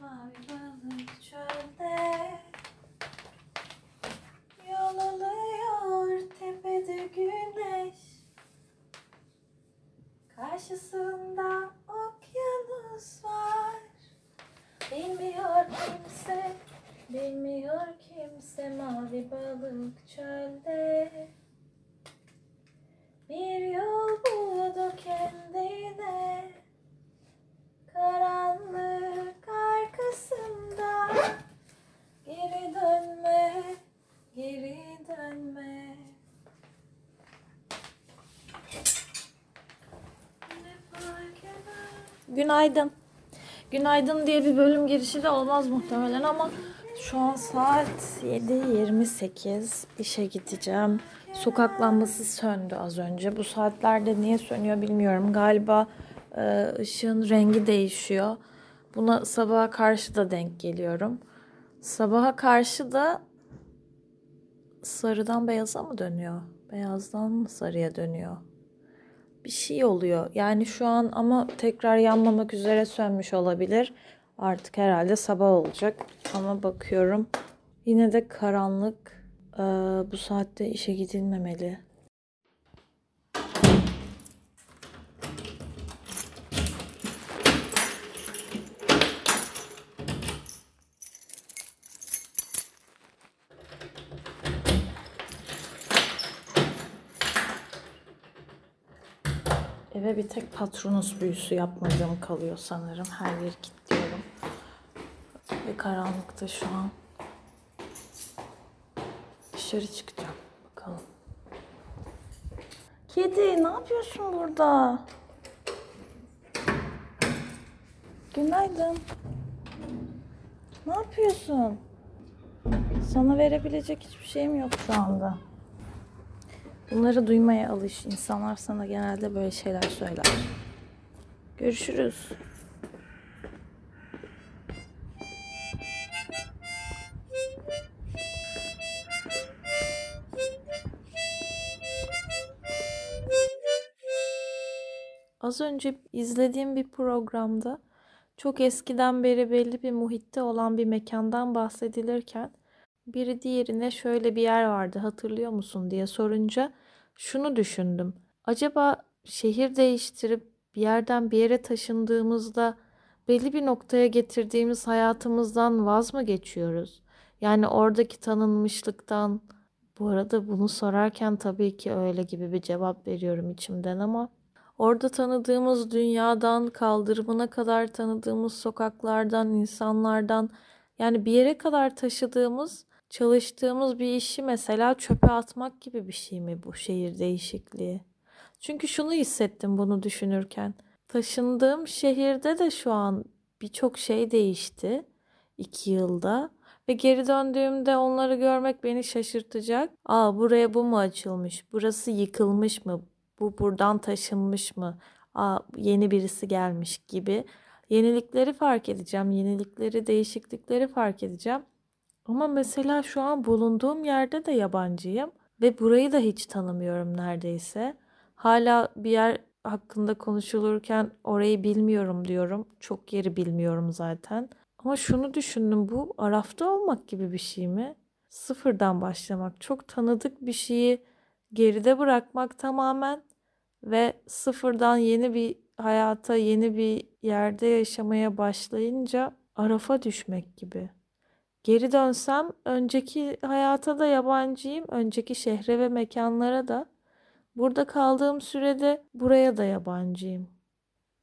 Mavi balık çölde Yol alıyor tepede güneş. Karşısında okyanus var. Bilmiyor kimse Bilmiyor kimse. Mavi balık çölde Bir yol buldu kendine Karanlık arkasında Geri dönme, geri dönme Ne fark eder? Günaydın. Günaydın diye bir bölüm girişi de olmaz muhtemelen ama şu an saat 7.28. İşe gideceğim. Sokak lambası söndü az önce. Bu saatlerde niye sönüyor bilmiyorum. Galiba e, ışığın rengi değişiyor. Buna sabaha karşı da denk geliyorum. Sabaha karşı da sarıdan beyaza mı dönüyor? Beyazdan mı sarıya dönüyor? Bir şey oluyor. Yani şu an ama tekrar yanmamak üzere sönmüş olabilir. Artık herhalde sabah olacak. Ama bakıyorum yine de karanlık. Ee, bu saatte işe gidilmemeli. Eve bir tek patronus büyüsü yapmadığım kalıyor sanırım. Her yeri kilitliyorum. Ve karanlıkta şu an. Dışarı çıkacağım. Bakalım. Kedi ne yapıyorsun burada? Günaydın. Ne yapıyorsun? Sana verebilecek hiçbir şeyim yok şu anda. Bunları duymaya alış. İnsanlar sana genelde böyle şeyler söyler. Görüşürüz. Az önce izlediğim bir programda çok eskiden beri belli bir muhitte olan bir mekandan bahsedilirken biri diğerine şöyle bir yer vardı hatırlıyor musun diye sorunca şunu düşündüm. Acaba şehir değiştirip bir yerden bir yere taşındığımızda belli bir noktaya getirdiğimiz hayatımızdan vaz mı geçiyoruz? Yani oradaki tanınmışlıktan bu arada bunu sorarken tabii ki öyle gibi bir cevap veriyorum içimden ama orada tanıdığımız dünyadan kaldırımına kadar tanıdığımız sokaklardan, insanlardan yani bir yere kadar taşıdığımız çalıştığımız bir işi mesela çöpe atmak gibi bir şey mi bu şehir değişikliği? Çünkü şunu hissettim bunu düşünürken. Taşındığım şehirde de şu an birçok şey değişti iki yılda. Ve geri döndüğümde onları görmek beni şaşırtacak. Aa buraya bu mu açılmış? Burası yıkılmış mı? Bu buradan taşınmış mı? Aa yeni birisi gelmiş gibi. Yenilikleri fark edeceğim. Yenilikleri, değişiklikleri fark edeceğim. Ama mesela şu an bulunduğum yerde de yabancıyım ve burayı da hiç tanımıyorum neredeyse. Hala bir yer hakkında konuşulurken orayı bilmiyorum diyorum. Çok yeri bilmiyorum zaten. Ama şunu düşündüm bu Araf'ta olmak gibi bir şey mi? Sıfırdan başlamak. Çok tanıdık bir şeyi geride bırakmak tamamen ve sıfırdan yeni bir hayata, yeni bir yerde yaşamaya başlayınca Araf'a düşmek gibi. Geri dönsem önceki hayata da yabancıyım, önceki şehre ve mekanlara da. Burada kaldığım sürede buraya da yabancıyım.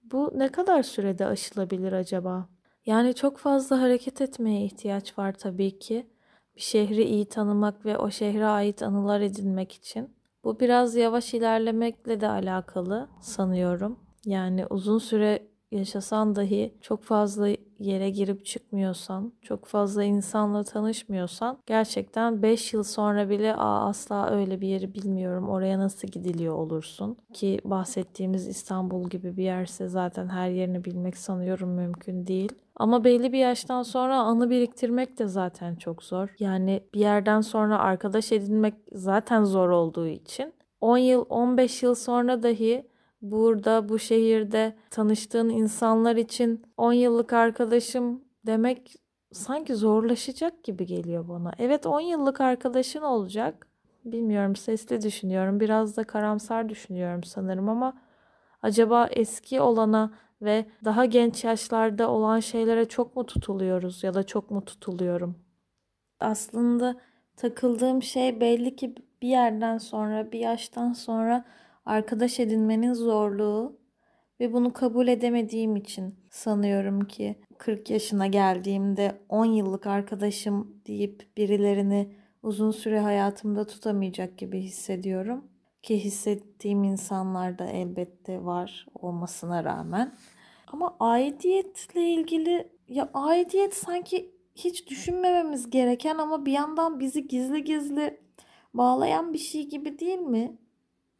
Bu ne kadar sürede aşılabilir acaba? Yani çok fazla hareket etmeye ihtiyaç var tabii ki. Bir şehri iyi tanımak ve o şehre ait anılar edinmek için. Bu biraz yavaş ilerlemekle de alakalı sanıyorum. Yani uzun süre yaşasan dahi çok fazla yere girip çıkmıyorsan, çok fazla insanla tanışmıyorsan gerçekten 5 yıl sonra bile Aa, asla öyle bir yeri bilmiyorum oraya nasıl gidiliyor olursun. Ki bahsettiğimiz İstanbul gibi bir yerse zaten her yerini bilmek sanıyorum mümkün değil. Ama belli bir yaştan sonra anı biriktirmek de zaten çok zor. Yani bir yerden sonra arkadaş edinmek zaten zor olduğu için 10 yıl 15 yıl sonra dahi burada bu şehirde tanıştığın insanlar için 10 yıllık arkadaşım demek sanki zorlaşacak gibi geliyor bana. Evet 10 yıllık arkadaşın olacak. Bilmiyorum sesli düşünüyorum. Biraz da karamsar düşünüyorum sanırım ama acaba eski olana ve daha genç yaşlarda olan şeylere çok mu tutuluyoruz ya da çok mu tutuluyorum? Aslında takıldığım şey belli ki bir yerden sonra, bir yaştan sonra arkadaş edinmenin zorluğu ve bunu kabul edemediğim için sanıyorum ki 40 yaşına geldiğimde 10 yıllık arkadaşım deyip birilerini uzun süre hayatımda tutamayacak gibi hissediyorum. Ki hissettiğim insanlar da elbette var olmasına rağmen. Ama aidiyetle ilgili ya aidiyet sanki hiç düşünmememiz gereken ama bir yandan bizi gizli gizli bağlayan bir şey gibi değil mi?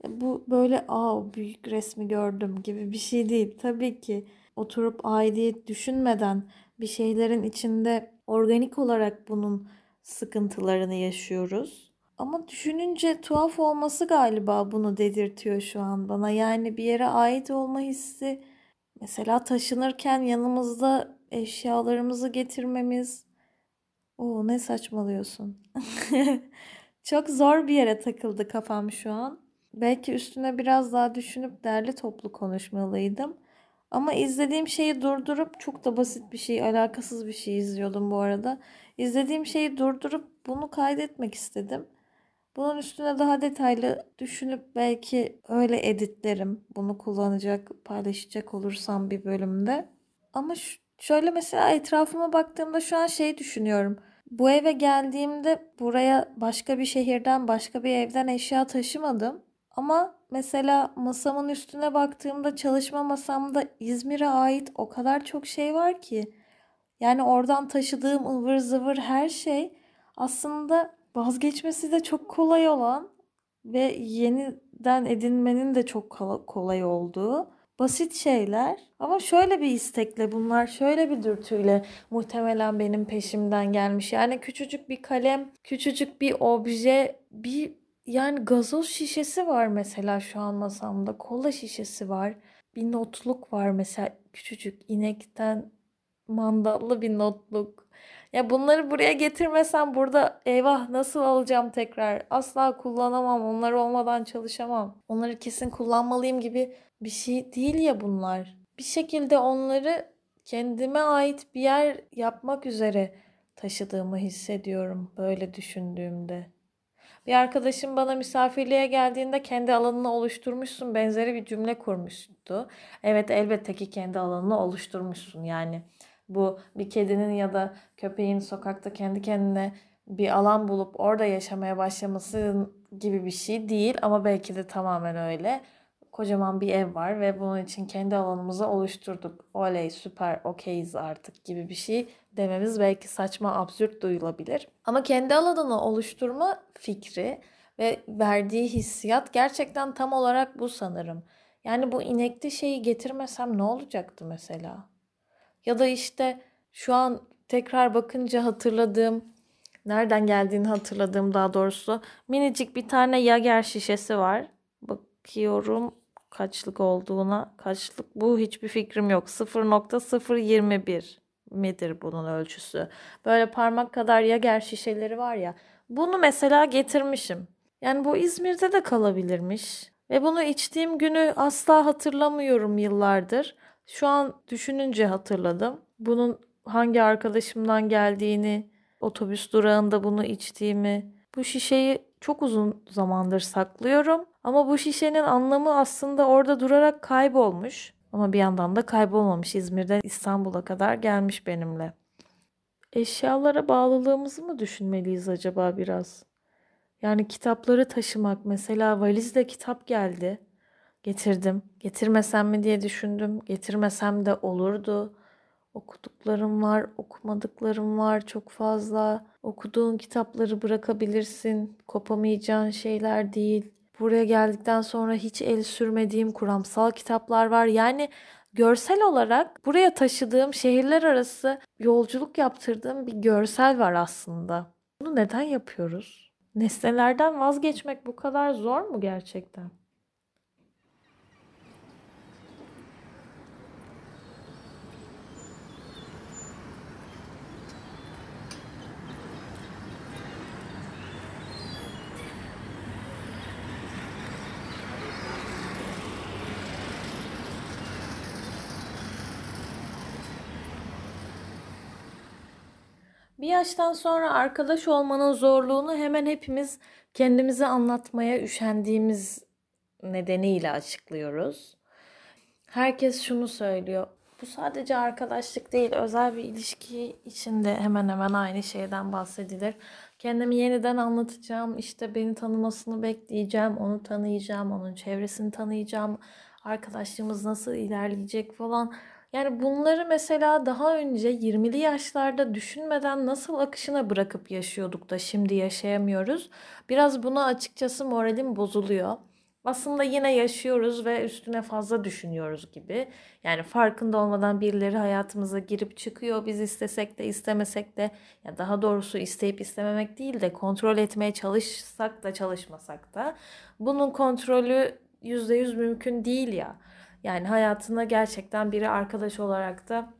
Bu böyle aa büyük resmi gördüm gibi bir şey değil. Tabii ki oturup aidiyet düşünmeden bir şeylerin içinde organik olarak bunun sıkıntılarını yaşıyoruz. Ama düşününce tuhaf olması galiba bunu dedirtiyor şu an bana. Yani bir yere ait olma hissi mesela taşınırken yanımızda eşyalarımızı getirmemiz. Oo ne saçmalıyorsun. Çok zor bir yere takıldı kafam şu an. Belki üstüne biraz daha düşünüp derli toplu konuşmalıydım. Ama izlediğim şeyi durdurup çok da basit bir şey, alakasız bir şey izliyordum bu arada. İzlediğim şeyi durdurup bunu kaydetmek istedim. Bunun üstüne daha detaylı düşünüp belki öyle editlerim. Bunu kullanacak, paylaşacak olursam bir bölümde. Ama şöyle mesela etrafıma baktığımda şu an şey düşünüyorum. Bu eve geldiğimde buraya başka bir şehirden, başka bir evden eşya taşımadım. Ama mesela masamın üstüne baktığımda çalışma masamda İzmir'e ait o kadar çok şey var ki. Yani oradan taşıdığım ıvır zıvır her şey aslında vazgeçmesi de çok kolay olan ve yeniden edinmenin de çok kolay olduğu basit şeyler. Ama şöyle bir istekle bunlar şöyle bir dürtüyle muhtemelen benim peşimden gelmiş. Yani küçücük bir kalem, küçücük bir obje, bir yani gazoz şişesi var mesela şu an masamda. Kola şişesi var. Bir notluk var mesela küçücük inekten mandallı bir notluk. Ya bunları buraya getirmesem burada eyvah nasıl alacağım tekrar? Asla kullanamam. Onlar olmadan çalışamam. Onları kesin kullanmalıyım gibi bir şey değil ya bunlar. Bir şekilde onları kendime ait bir yer yapmak üzere taşıdığımı hissediyorum böyle düşündüğümde. Bir arkadaşım bana misafirliğe geldiğinde kendi alanını oluşturmuşsun benzeri bir cümle kurmuştu. Evet elbette ki kendi alanını oluşturmuşsun yani. Bu bir kedinin ya da köpeğin sokakta kendi kendine bir alan bulup orada yaşamaya başlaması gibi bir şey değil ama belki de tamamen öyle. Kocaman bir ev var ve bunun için kendi alanımızı oluşturduk. Oley süper okeyiz artık gibi bir şey dememiz belki saçma absürt duyulabilir. Ama kendi alanını oluşturma fikri ve verdiği hissiyat gerçekten tam olarak bu sanırım. Yani bu inekli şeyi getirmesem ne olacaktı mesela? Ya da işte şu an tekrar bakınca hatırladığım, nereden geldiğini hatırladığım daha doğrusu minicik bir tane yager şişesi var. Bakıyorum kaçlık olduğuna. Kaçlık bu hiçbir fikrim yok. 0.021 midir bunun ölçüsü? Böyle parmak kadar yager şişeleri var ya. Bunu mesela getirmişim. Yani bu İzmir'de de kalabilirmiş. Ve bunu içtiğim günü asla hatırlamıyorum yıllardır. Şu an düşününce hatırladım. Bunun hangi arkadaşımdan geldiğini, otobüs durağında bunu içtiğimi, bu şişeyi çok uzun zamandır saklıyorum. Ama bu şişenin anlamı aslında orada durarak kaybolmuş. Ama bir yandan da kaybolmamış. İzmir'den İstanbul'a kadar gelmiş benimle. Eşyalara bağlılığımızı mı düşünmeliyiz acaba biraz? Yani kitapları taşımak. Mesela valizde kitap geldi. Getirdim. Getirmesem mi diye düşündüm. Getirmesem de olurdu. Okuduklarım var, okumadıklarım var çok fazla. Okuduğun kitapları bırakabilirsin. Kopamayacağın şeyler değil. Buraya geldikten sonra hiç el sürmediğim kuramsal kitaplar var. Yani görsel olarak buraya taşıdığım şehirler arası yolculuk yaptırdığım bir görsel var aslında. Bunu neden yapıyoruz? Nesnelerden vazgeçmek bu kadar zor mu gerçekten? Bir yaştan sonra arkadaş olmanın zorluğunu hemen hepimiz kendimize anlatmaya üşendiğimiz nedeniyle açıklıyoruz. Herkes şunu söylüyor. Bu sadece arkadaşlık değil, özel bir ilişki içinde hemen hemen aynı şeyden bahsedilir. Kendimi yeniden anlatacağım, işte beni tanımasını bekleyeceğim, onu tanıyacağım, onun çevresini tanıyacağım, arkadaşlığımız nasıl ilerleyecek falan. Yani bunları mesela daha önce 20'li yaşlarda düşünmeden nasıl akışına bırakıp yaşıyorduk da şimdi yaşayamıyoruz. Biraz buna açıkçası moralim bozuluyor. Aslında yine yaşıyoruz ve üstüne fazla düşünüyoruz gibi. Yani farkında olmadan birileri hayatımıza girip çıkıyor. Biz istesek de istemesek de ya daha doğrusu isteyip istememek değil de kontrol etmeye çalışsak da çalışmasak da bunun kontrolü %100 mümkün değil ya. Yani hayatına gerçekten biri arkadaş olarak da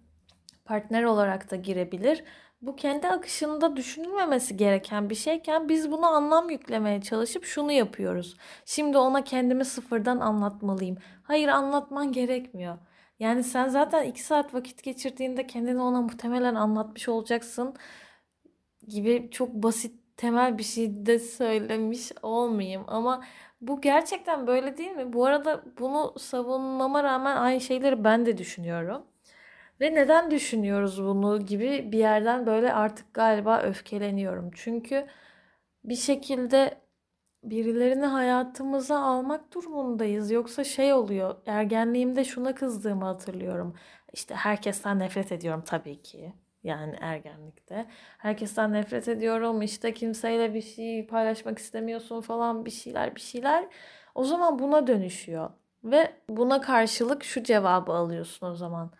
partner olarak da girebilir. Bu kendi akışında düşünülmemesi gereken bir şeyken biz bunu anlam yüklemeye çalışıp şunu yapıyoruz. Şimdi ona kendimi sıfırdan anlatmalıyım. Hayır anlatman gerekmiyor. Yani sen zaten iki saat vakit geçirdiğinde kendini ona muhtemelen anlatmış olacaksın gibi çok basit temel bir şey de söylemiş olmayayım ama bu gerçekten böyle değil mi? Bu arada bunu savunmama rağmen aynı şeyleri ben de düşünüyorum. Ve neden düşünüyoruz bunu gibi bir yerden böyle artık galiba öfkeleniyorum. Çünkü bir şekilde birilerini hayatımıza almak durumundayız. Yoksa şey oluyor. Ergenliğimde şuna kızdığımı hatırlıyorum. İşte herkesten nefret ediyorum tabii ki. Yani ergenlikte. Herkesten nefret ediyorum. İşte kimseyle bir şey paylaşmak istemiyorsun falan bir şeyler bir şeyler. O zaman buna dönüşüyor. Ve buna karşılık şu cevabı alıyorsun o zaman.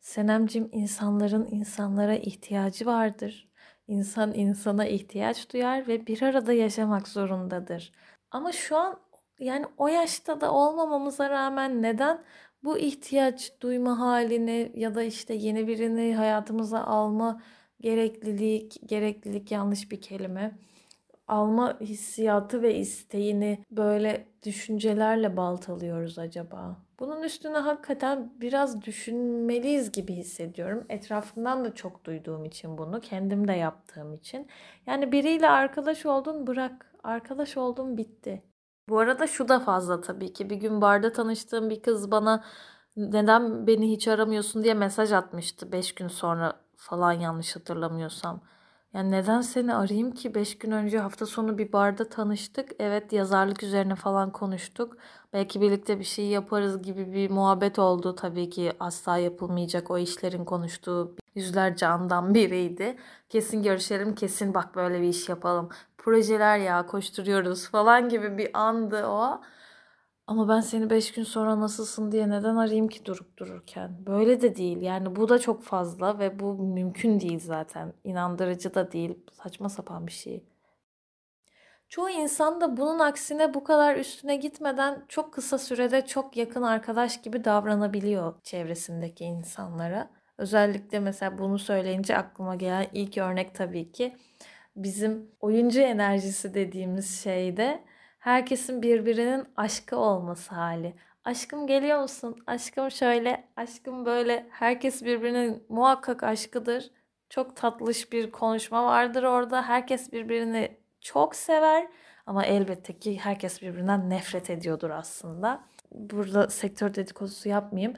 Senemcim insanların insanlara ihtiyacı vardır. İnsan insana ihtiyaç duyar ve bir arada yaşamak zorundadır. Ama şu an yani o yaşta da olmamamıza rağmen neden bu ihtiyaç duyma halini ya da işte yeni birini hayatımıza alma gereklilik, gereklilik yanlış bir kelime. Alma hissiyatı ve isteğini böyle düşüncelerle baltalıyoruz acaba? Bunun üstüne hakikaten biraz düşünmeliyiz gibi hissediyorum. Etrafımdan da çok duyduğum için bunu, kendim de yaptığım için. Yani biriyle arkadaş oldun bırak, arkadaş oldun bitti. Bu arada şu da fazla tabii ki. Bir gün barda tanıştığım bir kız bana neden beni hiç aramıyorsun diye mesaj atmıştı. Beş gün sonra falan yanlış hatırlamıyorsam. Yani neden seni arayayım ki? Beş gün önce hafta sonu bir barda tanıştık. Evet yazarlık üzerine falan konuştuk. Belki birlikte bir şey yaparız gibi bir muhabbet oldu. Tabii ki asla yapılmayacak o işlerin konuştuğu yüzlerce andan biriydi. Kesin görüşelim, kesin bak böyle bir iş yapalım. Projeler ya koşturuyoruz falan gibi bir andı o. Ama ben seni beş gün sonra nasılsın diye neden arayayım ki durup dururken? Böyle de değil. Yani bu da çok fazla ve bu mümkün değil zaten. İnandırıcı da değil. Saçma sapan bir şey. Çoğu insan da bunun aksine bu kadar üstüne gitmeden çok kısa sürede çok yakın arkadaş gibi davranabiliyor çevresindeki insanlara. Özellikle mesela bunu söyleyince aklıma gelen ilk örnek tabii ki bizim oyuncu enerjisi dediğimiz şeyde herkesin birbirinin aşkı olması hali. Aşkım geliyor musun? Aşkım şöyle, aşkım böyle. Herkes birbirinin muhakkak aşkıdır. Çok tatlış bir konuşma vardır orada. Herkes birbirini çok sever ama elbette ki herkes birbirinden nefret ediyordur aslında. Burada sektör dedikodusu yapmayayım.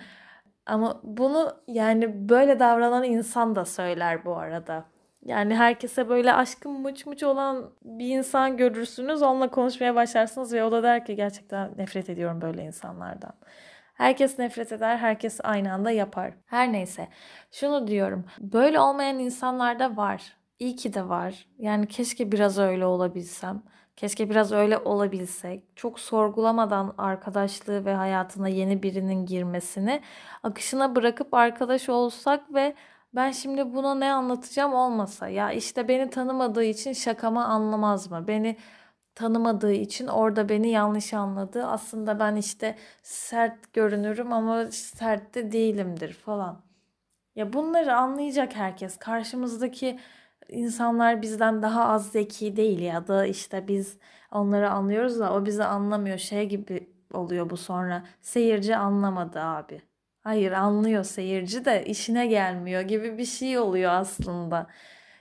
Ama bunu yani böyle davranan insan da söyler bu arada. Yani herkese böyle aşkın muç muç olan bir insan görürsünüz. Onunla konuşmaya başlarsınız ve o da der ki gerçekten nefret ediyorum böyle insanlardan. Herkes nefret eder, herkes aynı anda yapar. Her neyse. Şunu diyorum. Böyle olmayan insanlar da var. İyi ki de var. Yani keşke biraz öyle olabilsem. Keşke biraz öyle olabilsek. Çok sorgulamadan arkadaşlığı ve hayatına yeni birinin girmesini akışına bırakıp arkadaş olsak ve ben şimdi buna ne anlatacağım olmasa ya işte beni tanımadığı için şakamı anlamaz mı? Beni tanımadığı için orada beni yanlış anladı. Aslında ben işte sert görünürüm ama sert de değilimdir falan. Ya bunları anlayacak herkes. Karşımızdaki insanlar bizden daha az zeki değil ya da işte biz onları anlıyoruz da o bizi anlamıyor şey gibi oluyor bu sonra. Seyirci anlamadı abi. Hayır anlıyor seyirci de işine gelmiyor gibi bir şey oluyor aslında.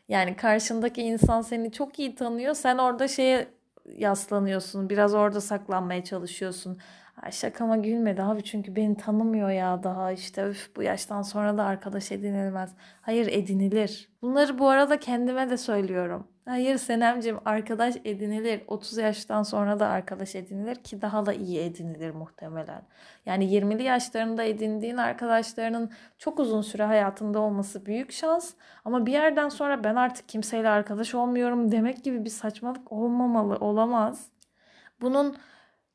Yani karşındaki insan seni çok iyi tanıyor. Sen orada şeye yaslanıyorsun. Biraz orada saklanmaya çalışıyorsun. Ay şakama gülmedi abi çünkü beni tanımıyor ya daha işte üf bu yaştan sonra da arkadaş edinilmez. Hayır edinilir. Bunları bu arada kendime de söylüyorum. Hayır Senemcim arkadaş edinilir. 30 yaştan sonra da arkadaş edinilir ki daha da iyi edinilir muhtemelen. Yani 20'li yaşlarında edindiğin arkadaşlarının çok uzun süre hayatında olması büyük şans. Ama bir yerden sonra ben artık kimseyle arkadaş olmuyorum demek gibi bir saçmalık olmamalı, olamaz. Bunun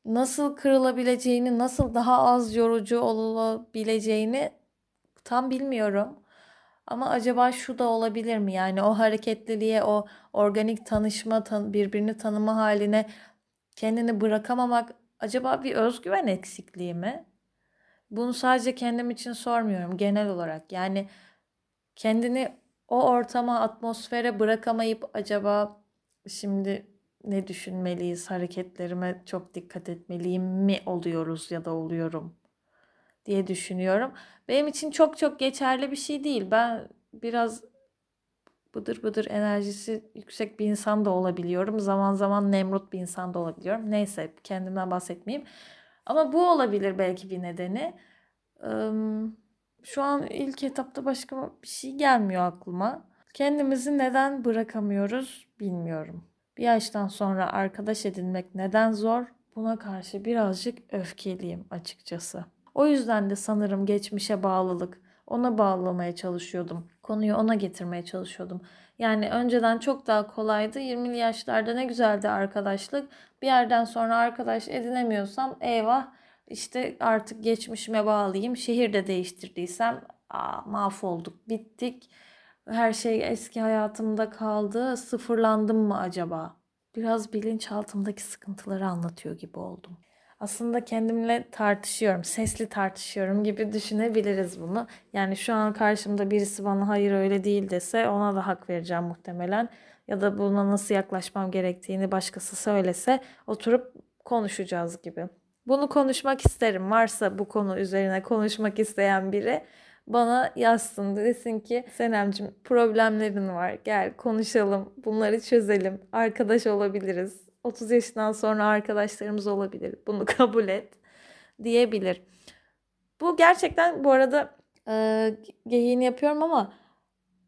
nasıl kırılabileceğini, nasıl daha az yorucu olabileceğini tam bilmiyorum. Ama acaba şu da olabilir mi? Yani o hareketliliğe, o organik tanışma, birbirini tanıma haline kendini bırakamamak acaba bir özgüven eksikliği mi? Bunu sadece kendim için sormuyorum genel olarak. Yani kendini o ortama, atmosfere bırakamayıp acaba şimdi ne düşünmeliyiz, hareketlerime çok dikkat etmeliyim mi oluyoruz ya da oluyorum diye düşünüyorum. Benim için çok çok geçerli bir şey değil. Ben biraz bıdır bıdır enerjisi yüksek bir insan da olabiliyorum. Zaman zaman Nemrut bir insan da olabiliyorum. Neyse kendimden bahsetmeyeyim. Ama bu olabilir belki bir nedeni. Şu an ilk etapta başka bir şey gelmiyor aklıma. Kendimizi neden bırakamıyoruz bilmiyorum. Bir yaştan sonra arkadaş edinmek neden zor? Buna karşı birazcık öfkeliyim açıkçası. O yüzden de sanırım geçmişe bağlılık, ona bağlamaya çalışıyordum. Konuyu ona getirmeye çalışıyordum. Yani önceden çok daha kolaydı. 20'li yaşlarda ne güzeldi arkadaşlık. Bir yerden sonra arkadaş edinemiyorsam eyvah işte artık geçmişime bağlayayım. Şehir de değiştirdiysem aa, mahvolduk, bittik her şey eski hayatımda kaldı. Sıfırlandım mı acaba? Biraz bilinçaltımdaki sıkıntıları anlatıyor gibi oldum. Aslında kendimle tartışıyorum, sesli tartışıyorum gibi düşünebiliriz bunu. Yani şu an karşımda birisi bana hayır öyle değil dese ona da hak vereceğim muhtemelen. Ya da buna nasıl yaklaşmam gerektiğini başkası söylese oturup konuşacağız gibi. Bunu konuşmak isterim. Varsa bu konu üzerine konuşmak isteyen biri bana yazsın. Desin ki Senemcim problemlerin var. Gel konuşalım. Bunları çözelim. Arkadaş olabiliriz. 30 yaşından sonra arkadaşlarımız olabilir. Bunu kabul et. diyebilir. Bu gerçekten bu arada e, geyiğini yapıyorum ama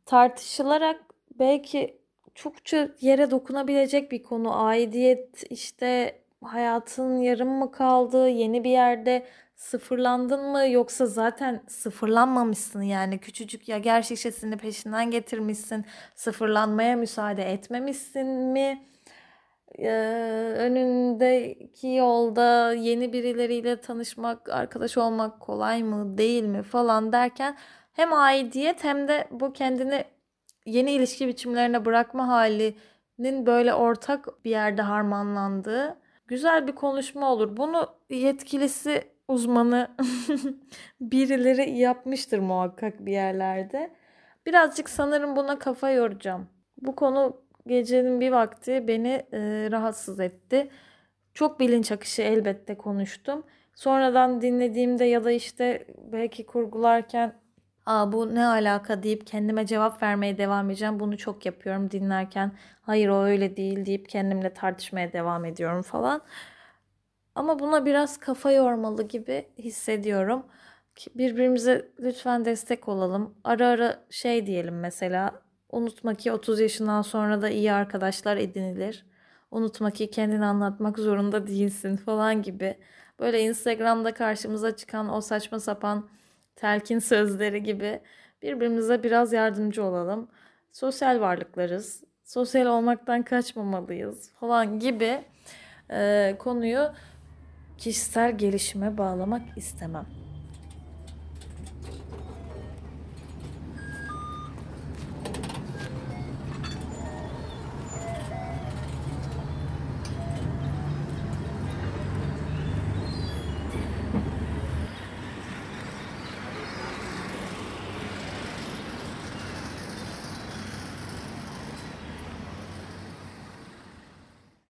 tartışılarak belki çokça yere dokunabilecek bir konu. Aidiyet işte hayatın yarım mı kaldı, yeni bir yerde sıfırlandın mı yoksa zaten sıfırlanmamışsın yani küçücük ya yager şişesini peşinden getirmişsin sıfırlanmaya müsaade etmemişsin mi ee, önündeki yolda yeni birileriyle tanışmak arkadaş olmak kolay mı değil mi falan derken hem aidiyet hem de bu kendini yeni ilişki biçimlerine bırakma halinin böyle ortak bir yerde harmanlandığı güzel bir konuşma olur. Bunu yetkilisi uzmanı birileri yapmıştır muhakkak bir yerlerde. Birazcık sanırım buna kafa yoracağım. Bu konu gecenin bir vakti beni e, rahatsız etti. Çok bilinç akışı elbette konuştum. Sonradan dinlediğimde ya da işte belki kurgularken Aa, bu ne alaka deyip kendime cevap vermeye devam edeceğim. Bunu çok yapıyorum dinlerken. Hayır o öyle değil deyip kendimle tartışmaya devam ediyorum falan. Ama buna biraz kafa yormalı gibi hissediyorum. Birbirimize lütfen destek olalım. Ara ara şey diyelim mesela. Unutma ki 30 yaşından sonra da iyi arkadaşlar edinilir. Unutma ki kendini anlatmak zorunda değilsin falan gibi. Böyle Instagram'da karşımıza çıkan o saçma sapan telkin sözleri gibi birbirimize biraz yardımcı olalım. Sosyal varlıklarız. Sosyal olmaktan kaçmamalıyız falan gibi e, konuyu kişisel gelişime bağlamak istemem.